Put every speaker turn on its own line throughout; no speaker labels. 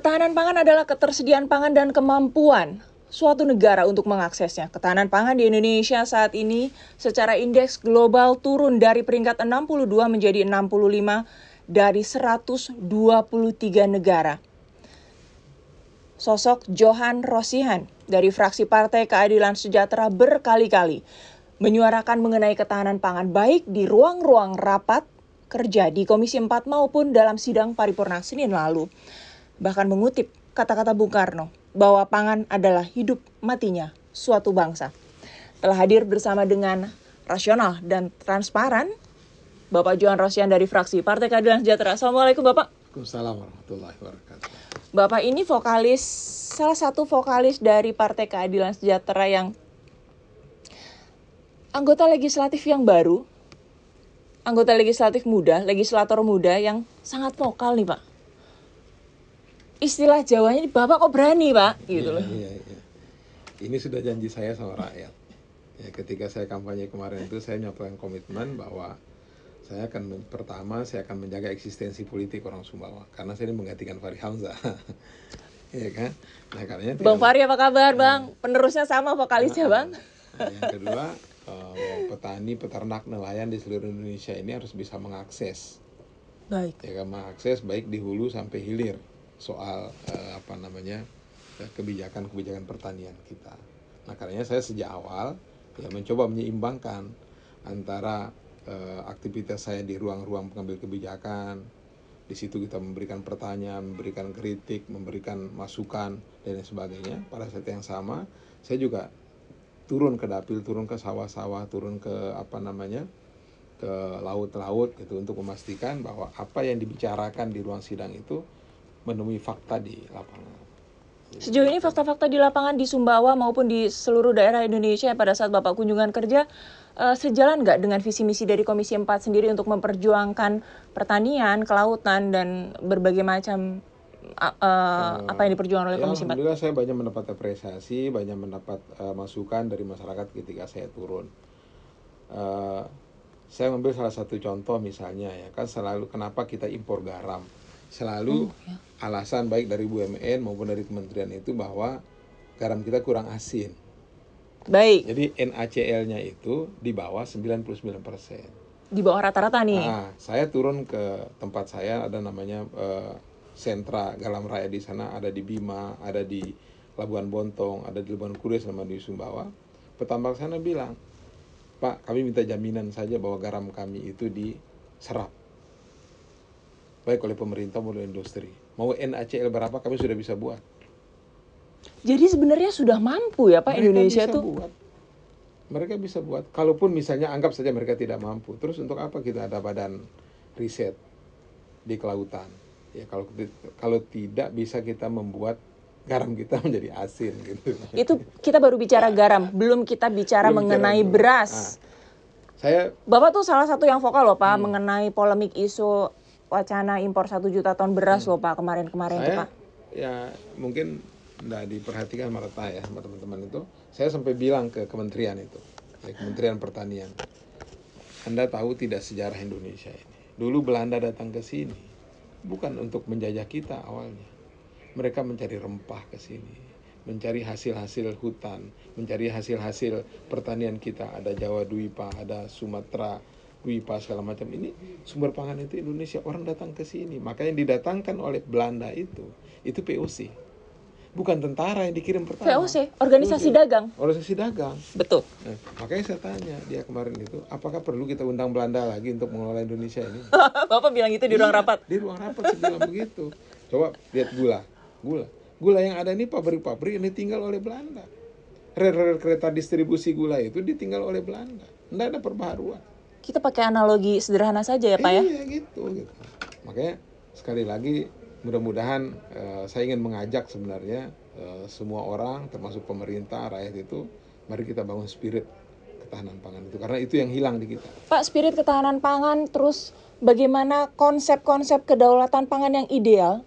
Ketahanan pangan adalah ketersediaan pangan dan kemampuan suatu negara untuk mengaksesnya. Ketahanan pangan di Indonesia saat ini secara indeks global turun dari peringkat 62 menjadi 65 dari 123 negara. Sosok Johan Rosihan dari fraksi Partai Keadilan Sejahtera berkali-kali menyuarakan mengenai ketahanan pangan baik di ruang-ruang rapat kerja di Komisi 4 maupun dalam sidang paripurna Senin lalu bahkan mengutip kata-kata Bung Karno bahwa pangan adalah hidup matinya suatu bangsa. Telah hadir bersama dengan rasional dan transparan Bapak Johan Rosian dari fraksi Partai Keadilan Sejahtera. Assalamualaikum Bapak.
Waalaikumsalam warahmatullahi wabarakatuh.
Bapak ini vokalis salah satu vokalis dari Partai Keadilan Sejahtera yang anggota legislatif yang baru, anggota legislatif muda, legislator muda yang sangat vokal nih Pak istilah Jawanya Bapak kok berani Pak gitu loh.
Iya, iya. Ini sudah janji saya sama rakyat. Ya, ketika saya kampanye kemarin itu saya nyatakan komitmen bahwa saya akan pertama saya akan menjaga eksistensi politik orang Sumbawa karena saya ini menggantikan Fahri Hamzah. Iya kan? Nah, karena
Bang Fahri apa kabar, Bang? Penerusnya sama vokalisnya, Bang.
Nah, yang kedua, uh, petani, peternak, nelayan di seluruh Indonesia ini harus bisa mengakses.
Baik.
Ya kan mengakses baik di hulu sampai hilir soal uh, apa namanya kebijakan-kebijakan pertanian kita. Nah, karenanya saya sejak awal ya mencoba menyeimbangkan antara uh, aktivitas saya di ruang-ruang pengambil kebijakan. Di situ kita memberikan pertanyaan, memberikan kritik, memberikan masukan dan lain sebagainya. Pada saat yang sama, saya juga turun ke dapil, turun ke sawah-sawah, turun ke apa namanya? ke laut-laut gitu untuk memastikan bahwa apa yang dibicarakan di ruang sidang itu menemui fakta di lapangan.
Sejauh ini fakta-fakta di lapangan di Sumbawa maupun di seluruh daerah Indonesia pada saat Bapak kunjungan kerja uh, sejalan nggak dengan visi misi dari Komisi 4 sendiri untuk memperjuangkan pertanian, kelautan dan berbagai macam uh, uh, apa yang diperjuangkan oleh ya, Komisi 4?
Alhamdulillah saya banyak mendapat apresiasi, banyak mendapat uh, masukan dari masyarakat ketika saya turun. Uh, saya mengambil salah satu contoh misalnya ya kan selalu kenapa kita impor garam selalu oh, ya. alasan baik dari BUMN maupun dari kementerian itu bahwa garam kita kurang asin.
Baik.
Jadi NaCl-nya itu di bawah 99%.
Di bawah rata-rata nih.
Nah, saya turun ke tempat saya ada namanya uh, sentra garam raya di sana, ada di Bima, ada di Labuan Bontong, ada di Labuan Kures sama di Sumbawa. Petambak sana bilang, "Pak, kami minta jaminan saja bahwa garam kami itu diserap." Baik oleh pemerintah maupun industri. Mau NaCl berapa kami sudah bisa buat.
Jadi sebenarnya sudah mampu ya Pak mereka Indonesia tuh. Buat.
Mereka bisa buat. Kalaupun misalnya anggap saja mereka tidak mampu, terus untuk apa kita ada badan riset di kelautan? Ya kalau kalau tidak bisa kita membuat garam kita menjadi asin gitu.
Itu kita baru bicara garam, belum kita bicara belum mengenai bicara beras. Nah,
saya
Bapak tuh salah satu yang vokal loh Pak hmm. mengenai polemik isu wacana impor satu juta ton beras hmm. loh Pak kemarin-kemarin
tuh
Pak.
Ya mungkin tidak diperhatikan Marta ya sama teman-teman itu. Saya sampai bilang ke kementerian itu, ya, Kementerian Pertanian. Anda tahu tidak sejarah Indonesia ini. Dulu Belanda datang ke sini bukan untuk menjajah kita awalnya. Mereka mencari rempah ke sini, mencari hasil-hasil hutan, mencari hasil-hasil pertanian kita. Ada Jawa Duipa, ada Sumatera, WIPA segala macam. Ini sumber pangan itu Indonesia. Orang datang ke sini. Maka yang didatangkan oleh Belanda itu itu POC bukan tentara yang dikirim pertama.
POC organisasi POC. dagang.
Organisasi dagang.
Betul.
Nah, makanya saya tanya dia kemarin itu apakah perlu kita undang Belanda lagi untuk mengelola Indonesia ini?
Bapak bilang itu di ruang iya, rapat.
di ruang rapat bilang begitu. Coba lihat gula. Gula. Gula yang ada ini pabrik-pabrik ini tinggal oleh Belanda. Rel-rel kereta distribusi gula itu ditinggal oleh Belanda. Tidak ada perbaharuan
kita pakai analogi sederhana saja ya Pak ya.
Iya gitu, gitu. Makanya sekali lagi mudah-mudahan uh, saya ingin mengajak sebenarnya uh, semua orang termasuk pemerintah rakyat itu mari kita bangun spirit ketahanan pangan itu karena itu yang hilang di kita.
Pak spirit ketahanan pangan terus bagaimana konsep-konsep kedaulatan pangan yang ideal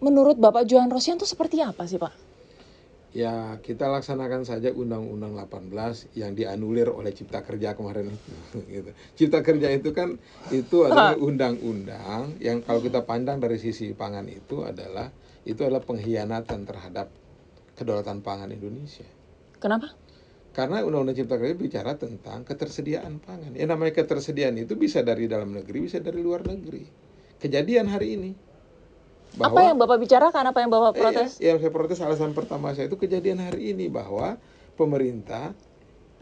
menurut Bapak Johan Rosian itu seperti apa sih Pak?
Ya kita laksanakan saja Undang-Undang 18 yang dianulir oleh Cipta Kerja kemarin itu. gitu. Cipta Kerja itu kan itu adalah undang-undang yang kalau kita pandang dari sisi pangan itu adalah itu adalah pengkhianatan terhadap kedaulatan pangan Indonesia.
Kenapa?
Karena Undang-Undang Cipta Kerja bicara tentang ketersediaan pangan. Yang namanya ketersediaan itu bisa dari dalam negeri, bisa dari luar negeri. Kejadian hari ini.
Apa yang Bapak bicarakan? Apa yang Bapak
Eh,
protes?
yang saya protes alasan pertama saya itu kejadian hari ini bahwa pemerintah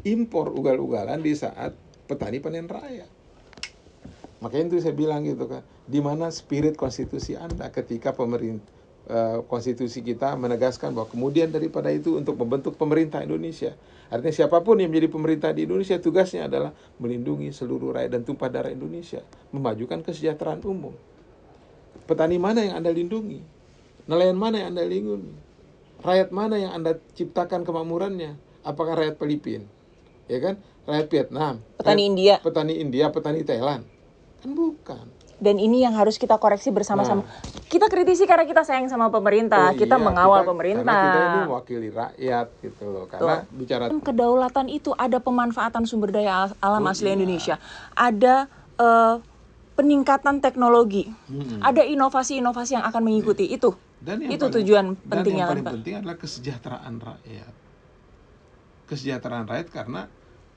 impor ugal-ugalan di saat petani panen raya. Makanya itu saya bilang gitu kan, di mana spirit konstitusi Anda ketika pemerintah konstitusi kita menegaskan bahwa kemudian daripada itu untuk membentuk pemerintah Indonesia. Artinya siapa pun yang menjadi pemerintah di Indonesia tugasnya adalah melindungi seluruh rakyat dan tumpah darah Indonesia, memajukan kesejahteraan umum. Petani mana yang Anda lindungi? Nelayan mana yang Anda lindungi? Rakyat mana yang Anda ciptakan kemakmurannya? Apakah rakyat Filipina? Ya kan? Rakyat Vietnam?
Petani
rakyat-
India.
Petani India, petani Thailand? Kan bukan.
Dan ini yang harus kita koreksi bersama-sama. Kita kritisi karena kita sayang sama pemerintah,
Oh
kita
iya,
mengawal
kita-
pemerintah.
Karena kita ini mewakili rakyat gitu loh. Karena bicara
Dalam kedaulatan itu ada pemanfaatan sumber daya al- alam
Oh,
asli
iya.
Indonesia, ada eh, peningkatan teknologi,
Mm-mm.
ada inovasi-inovasi yang akan mengikuti itu.
dan yang
itu
paling-
tujuan
dan
pentingnya
yang
kan,
paling
Pak.
penting adalah kesejahteraan rakyat. Kesejahteraan rakyat karena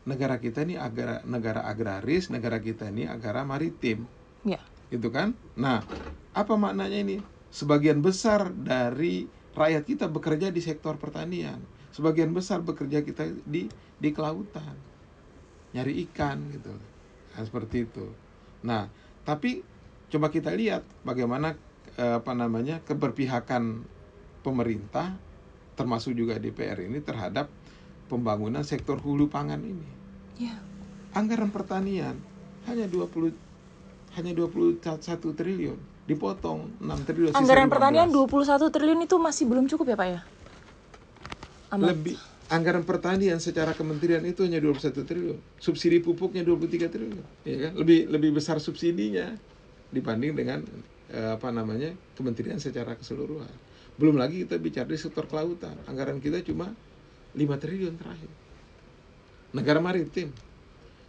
negara kita ini agara, negara agraris, negara kita ini negara maritim.
Ya.
gitu kan? Nah, apa maknanya ini? Sebagian besar dari rakyat kita bekerja di sektor pertanian, sebagian besar bekerja kita di di kelautan, nyari ikan gitu, nah, seperti itu. Nah, tapi coba kita lihat bagaimana eh, apa namanya keberpihakan pemerintah, termasuk juga DPR ini terhadap pembangunan sektor hulu pangan ini
Ya.
anggaran pertanian hanya 20 hanya 21 triliun dipotong 6 triliun
Anggaran
15.
pertanian 21 triliun itu masih belum cukup ya Pak ya? Amat.
lebih anggaran pertanian secara kementerian itu hanya 21 triliun. Subsidi pupuknya 23 triliun ya kan? Lebih lebih besar subsidinya dibanding dengan eh, apa namanya kementerian secara keseluruhan. Belum lagi kita bicara di sektor kelautan. Anggaran kita cuma 5 triliun terakhir. Negara maritim.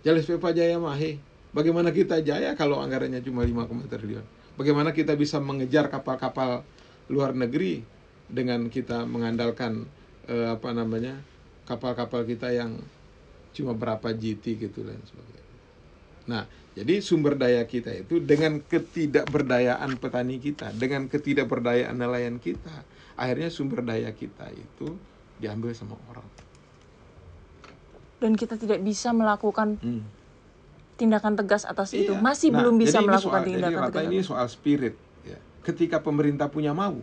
Jalis Pepa Jaya Mahe. Bagaimana kita jaya kalau anggarannya cuma 5 triliun? Bagaimana kita bisa mengejar kapal-kapal luar negeri dengan kita mengandalkan eh, apa namanya kapal-kapal kita yang cuma berapa GT gitu dan sebagainya. Nah, jadi sumber daya kita itu dengan ketidakberdayaan petani kita, dengan ketidakberdayaan nelayan kita, akhirnya sumber daya kita itu diambil sama orang.
Dan kita tidak bisa melakukan
Hmm.
tindakan tegas atas itu.
Iya.
Masih
Nah,
belum bisa melakukan
soal-
tindakan
jadi
tegas.
ini soal spirit. Ya. Ketika pemerintah punya mau,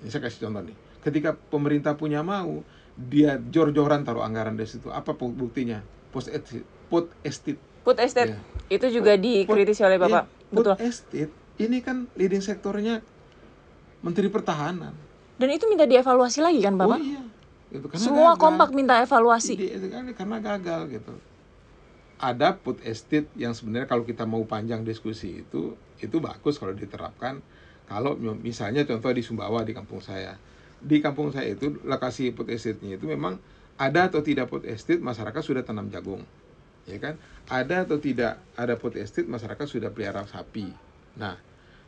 ini saya kasih contoh nih. Ketika pemerintah punya mau, dia jor-joran taruh anggaran di situ. Apa bu- buktinya? Post estate, put estate.
Food estate
Iya.
itu juga dikritisi oleh Bapak.
Iya, food
Betul.
estate ini kan leading sektornya Menteri Pertahanan.
Dan itu minta dievaluasi lagi kan Bapak?
Oh iya. Gitu, karena
Semua
gagal.
kompak minta evaluasi.
Di- itu kan karena gagal gitu. Ada put estate yang sebenarnya kalau kita mau panjang diskusi itu itu bagus kalau diterapkan. Kalau misalnya contoh di Sumbawa di kampung saya, di kampung saya itu lokasi put estate-nya itu memang ada atau tidak put estate masyarakat sudah tanam jagung, ya kan? Ada atau tidak ada put estate masyarakat sudah pelihara sapi. Nah,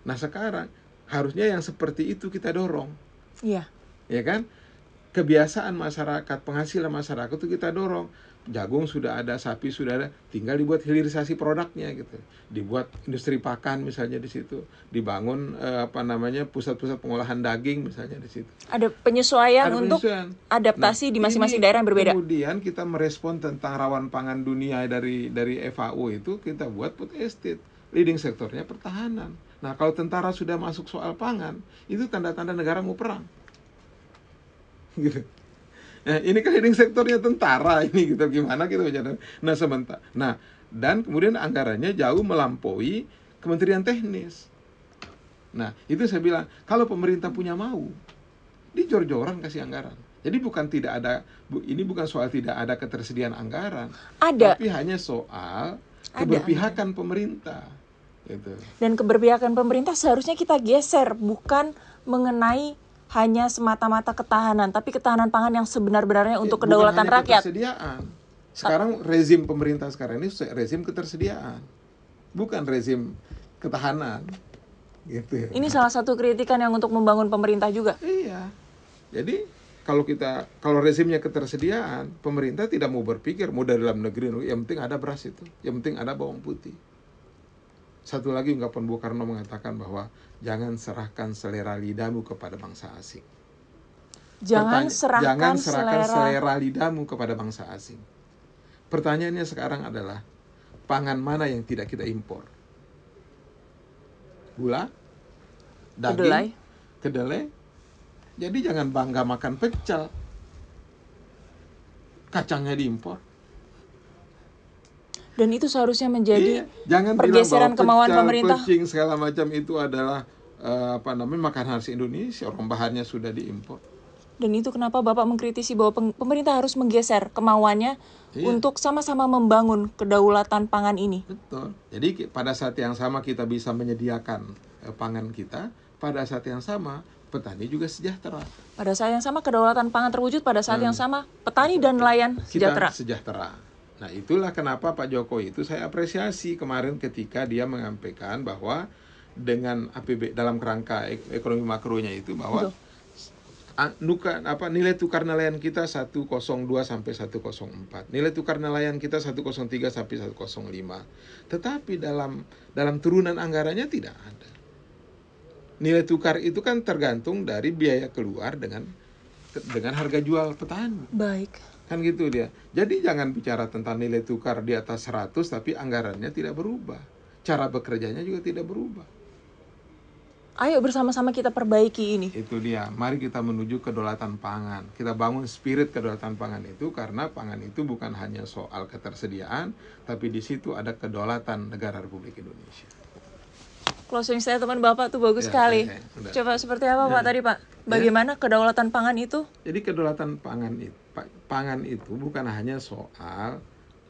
nah sekarang harusnya yang seperti itu kita dorong
Iya.
ya kan kebiasaan masyarakat penghasilan masyarakat itu kita dorong jagung sudah ada sapi sudah ada tinggal dibuat hilirisasi produknya gitu dibuat industri pakan misalnya di situ dibangun eh, apa namanya pusat-pusat pengolahan daging misalnya di situ
Ada penyesuaian
Ada
untuk
penyesuaian.
adaptasi
Nah,
di masing-masing daerah yang berbeda.
Kemudian kita merespon tentang rawan pangan dunia dari dari FAO itu kita buat food estate. Leading sektornya pertahanan. Nah, kalau tentara sudah masuk soal pangan, itu tanda-tanda negara mau perang. Gitu. Nah, ini kan leading sektornya tentara ini gitu gimana kita bicara. Nah, sementara. Nah, dan kemudian anggarannya jauh melampaui Kementerian Teknis. Nah, itu saya bilang, kalau pemerintah punya mau, dijor-joran kasih anggaran. Jadi bukan tidak ada, bu- ini bukan soal tidak ada ketersediaan anggaran,
Ada
tapi hanya soal keberpihakan pemerintah. Gitu.
dan keberpihakan pemerintah seharusnya kita geser bukan mengenai hanya semata-mata ketahanan, tapi ketahanan pangan yang sebenar-benarnya untuk
Bukan
kedaulatan
hanya
rakyat.
Ketersediaan. Sekarang rezim pemerintah sekarang ini rezim ketersediaan, bukan rezim ketahanan. gitu.
Ini salah satu kritikan yang untuk membangun pemerintah juga.
Iya. Jadi kalau kita kalau rezimnya ketersediaan, pemerintah tidak mau berpikir mau dari dalam negeri, yang penting ada beras itu, yang penting ada bawang putih. Satu lagi ungkapan Bung Karno mengatakan bahwa jangan serahkan selera lidahmu kepada bangsa asing.
Jangan
Pertanya-
serahkan,
jangan serahkan
selera.
selera lidahmu kepada bangsa asing. Pertanyaannya sekarang adalah pangan mana yang tidak kita impor? Gula, daging,
Kedelai.
kedelai. Jadi jangan bangga makan pecel. Kacangnya diimpor.
Dan itu seharusnya menjadi
Iya, jangan
pergeseran kemauan
pecel,
pemerintah.
Kucing segala macam itu adalah eh, apa namanya makanan khas Indonesia. Orang bahannya sudah diimpor.
Dan itu kenapa Bapak mengkritisi bahwa pemerintah harus menggeser kemauannya
Iya.
untuk sama-sama membangun kedaulatan pangan ini.
Betul. Jadi pada saat yang sama kita bisa menyediakan eh, pangan kita, pada saat yang sama petani juga sejahtera.
Pada saat yang sama kedaulatan pangan terwujud, pada saat yang
Hmm.
sama petani dan nelayan
Kita
sejahtera.
Nah, itulah kenapa Pak Jokowi itu saya apresiasi kemarin ketika dia menyampaikan bahwa dengan APB dalam kerangka ek- ekonomi makronya itu bahwa nuka apa nilai tukar nelayan kita 102 sampai 104. Nilai tukar nelayan kita 103 sampai 105. Tetapi dalam dalam turunan anggarannya tidak ada. Nilai tukar itu kan tergantung dari biaya keluar dengan dengan harga jual petani.
Baik.
Kan gitu dia. Jadi jangan bicara tentang nilai tukar di atas 100 tapi anggarannya tidak berubah. Cara bekerjanya juga tidak berubah.
Ayo bersama-sama kita perbaiki ini.
Itu dia. Mari kita menuju kedaulatan pangan. Kita bangun spirit kedaulatan pangan itu karena pangan itu bukan hanya soal ketersediaan, tapi di situ ada kedaulatan negara Republik Indonesia.
Closing statement Bapak tuh bagus
Ya,
sekali.
ya, ya.
Coba seperti apa Pak tadi Pak? Bagaimana kedaulatan pangan itu?
Jadi kedaulatan pangan itu, pangan itu bukan hanya soal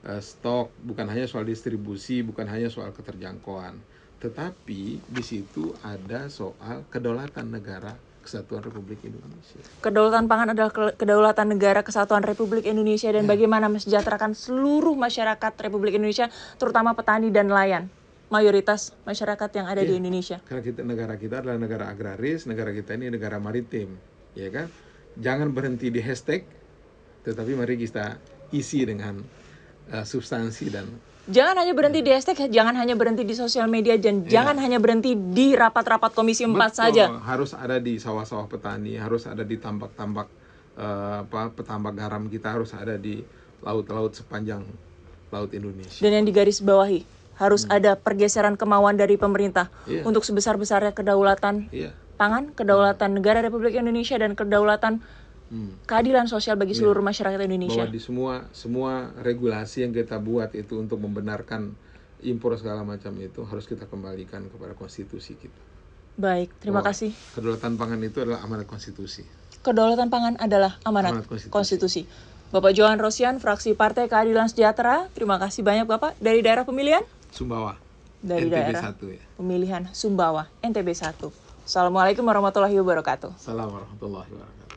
eh, stok, bukan hanya soal distribusi, bukan hanya soal keterjangkauan, tetapi di situ ada soal kedaulatan negara Kesatuan Republik Indonesia.
Kedaulatan pangan adalah ke- kedaulatan negara kesatuan Republik Indonesia dan bagaimana mensejahterakan seluruh masyarakat Republik Indonesia, terutama petani dan nelayan. Mayoritas masyarakat yang ada di
Iya.
Indonesia.
Karena kita negara kita adalah negara agraris, negara kita ini negara maritim, ya kan? Jangan berhenti di hashtag, tetapi mari kita isi dengan eh, substansi dan
Jangan hanya berhenti di hashtag, jangan hanya berhenti di sosial media, dan jangan hanya berhenti di rapat-rapat Komisi 4
Betul,
saja.
Harus ada di sawah-sawah petani, harus ada di tambak-tambak eh, apa petambak garam kita, harus ada di laut-laut sepanjang laut Indonesia.
Dan yang digarisbawahi, harus ada pergeseran kemauan dari pemerintah
Iya.
untuk sebesar-besarnya kedaulatan
Iya.
pangan, kedaulatan negara Republik Indonesia, dan kedaulatan
Hmm.
keadilan sosial bagi seluruh masyarakat Indonesia.
Bahwa di semua semua regulasi yang kita buat itu untuk membenarkan impor segala macam itu harus kita kembalikan kepada konstitusi kita.
Baik, terima
Bahwa
kasih.
Kedaulatan pangan itu adalah amanat konstitusi.
Kedaulatan pangan adalah amanat,
Amanat konstitusi.
konstitusi. Bapak Johan Rosian, fraksi Partai Keadilan Sejahtera. Terima kasih banyak Bapak dari daerah pemilihan
Sumbawa.
dari
NTB
daerah
1 ya.
pemilihan Sumbawa NTB 1. Assalamualaikum warahmatullahi wabarakatuh.
Assalamualaikum warahmatullahi wabarakatuh.